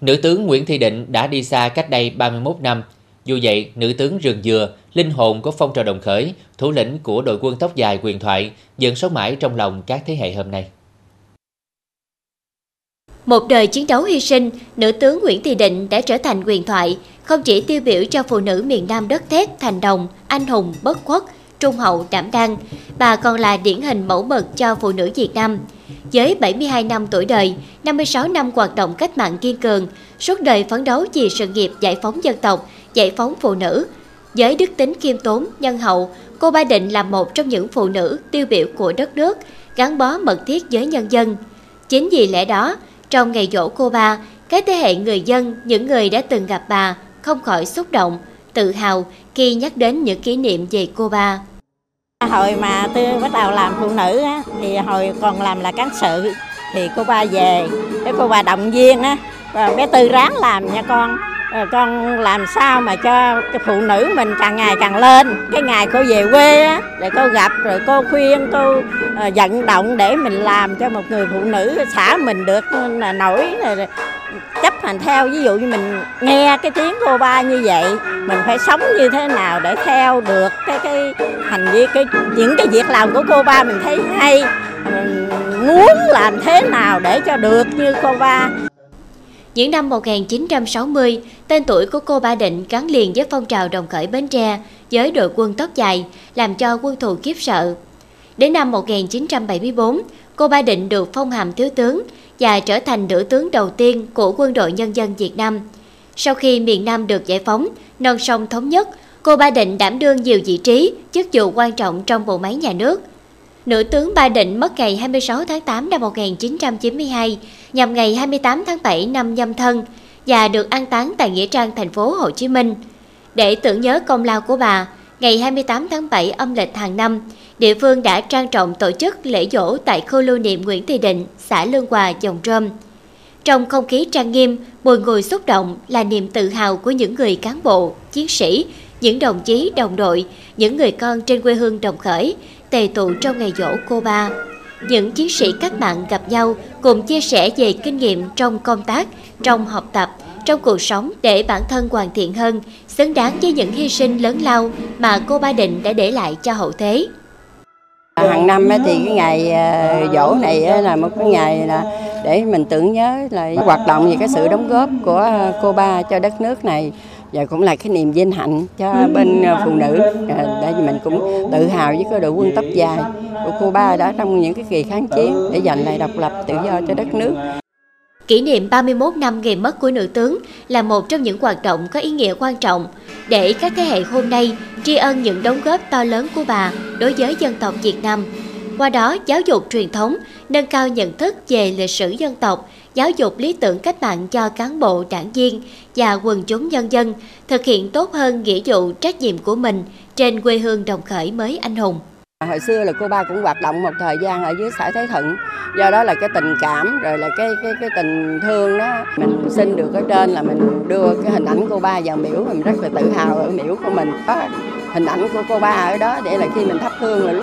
Nữ tướng Nguyễn Thị Định đã đi xa cách đây 31 năm. Dù vậy, nữ tướng Rừng Dừa, linh hồn của phong trào đồng khởi, thủ lĩnh của đội quân tóc dài quyền thoại, vẫn sống mãi trong lòng các thế hệ hôm nay. Một đời chiến đấu hy sinh, nữ tướng Nguyễn Thị Định đã trở thành quyền thoại, không chỉ tiêu biểu cho phụ nữ miền Nam đất thép, thành đồng, anh hùng, bất khuất, trung hậu, đảm đang, bà còn là điển hình mẫu mực cho phụ nữ Việt Nam. Với 72 năm tuổi đời, 56 năm hoạt động cách mạng kiên cường, suốt đời phấn đấu vì sự nghiệp giải phóng dân tộc, giải phóng phụ nữ. Với đức tính khiêm tốn, nhân hậu, cô Ba Định là một trong những phụ nữ tiêu biểu của đất nước, gắn bó mật thiết với nhân dân. Chính vì lẽ đó, trong ngày dỗ cô Ba, các thế hệ người dân, những người đã từng gặp bà, không khỏi xúc động, tự hào khi nhắc đến những kỷ niệm về cô Ba. Hồi mà tôi bắt đầu làm phụ nữ á, thì hồi còn làm là cán sự thì cô ba về, cái cô ba động viên á, bé Tư ráng làm nha con. Rồi con làm sao mà cho cái phụ nữ mình càng ngày càng lên. Cái ngày cô về quê á để cô gặp rồi cô khuyên cô ờ, vận động để mình làm cho một người phụ nữ xã mình được nổi chấp hành theo ví dụ như mình nghe cái tiếng cô ba như vậy mình phải sống như thế nào để theo được cái cái hành vi cái những cái việc làm của cô ba mình thấy hay mình muốn làm thế nào để cho được như cô ba những năm 1960, tên tuổi của cô Ba Định gắn liền với phong trào đồng khởi Bến Tre với đội quân tóc dài, làm cho quân thù kiếp sợ. Đến năm 1974, cô Ba Định được phong hàm thiếu tướng và trở thành nữ tướng đầu tiên của quân đội nhân dân Việt Nam. Sau khi miền Nam được giải phóng, non sông thống nhất, cô Ba Định đảm đương nhiều vị trí, chức vụ quan trọng trong bộ máy nhà nước – Nữ tướng Ba Định mất ngày 26 tháng 8 năm 1992, nhằm ngày 28 tháng 7 năm nhâm thân và được an táng tại Nghĩa Trang thành phố Hồ Chí Minh. Để tưởng nhớ công lao của bà, ngày 28 tháng 7 âm lịch hàng năm, địa phương đã trang trọng tổ chức lễ dỗ tại khu lưu niệm Nguyễn Thị Định, xã Lương Hòa, Dòng Trơm. Trong không khí trang nghiêm, bồi ngồi xúc động là niềm tự hào của những người cán bộ, chiến sĩ, những đồng chí, đồng đội, những người con trên quê hương đồng khởi tề tụ trong ngày dỗ cô ba. Những chiến sĩ cách mạng gặp nhau cùng chia sẻ về kinh nghiệm trong công tác, trong học tập, trong cuộc sống để bản thân hoàn thiện hơn, xứng đáng với những hy sinh lớn lao mà cô Ba Định đã để lại cho hậu thế. Hàng năm thì cái ngày ờ, dỗ này là một cái ngày là để mình tưởng nhớ là hoạt động về cái sự đóng góp của cô ba cho đất nước này và cũng là cái niềm vinh hạnh cho bên ờ, phụ nữ ờ, để mình cũng tự hào với cái đội quân tóc dài của cô ba đã trong những cái kỳ kháng chiến để giành lại độc lập tự do cho đất nước. Kỷ niệm 31 năm ngày mất của nữ tướng là một trong những hoạt động có ý nghĩa quan trọng để các thế hệ hôm nay tri ân những đóng góp to lớn của bà đối với dân tộc Việt Nam. Qua đó, giáo dục truyền thống, nâng cao nhận thức về lịch sử dân tộc, giáo dục lý tưởng cách mạng cho cán bộ, đảng viên và quần chúng nhân dân, thực hiện tốt hơn nghĩa vụ trách nhiệm của mình trên quê hương đồng khởi mới anh hùng. Hồi xưa là cô ba cũng hoạt động một thời gian ở dưới xã Thái Thuận, do đó là cái tình cảm rồi là cái cái cái tình thương đó mình xin được ở trên là mình đưa cái hình ảnh cô ba vào miễu. Mình rất là tự hào ở miễu của mình. Có hình ảnh của cô ba ở đó để là khi mình thắp hương là lúc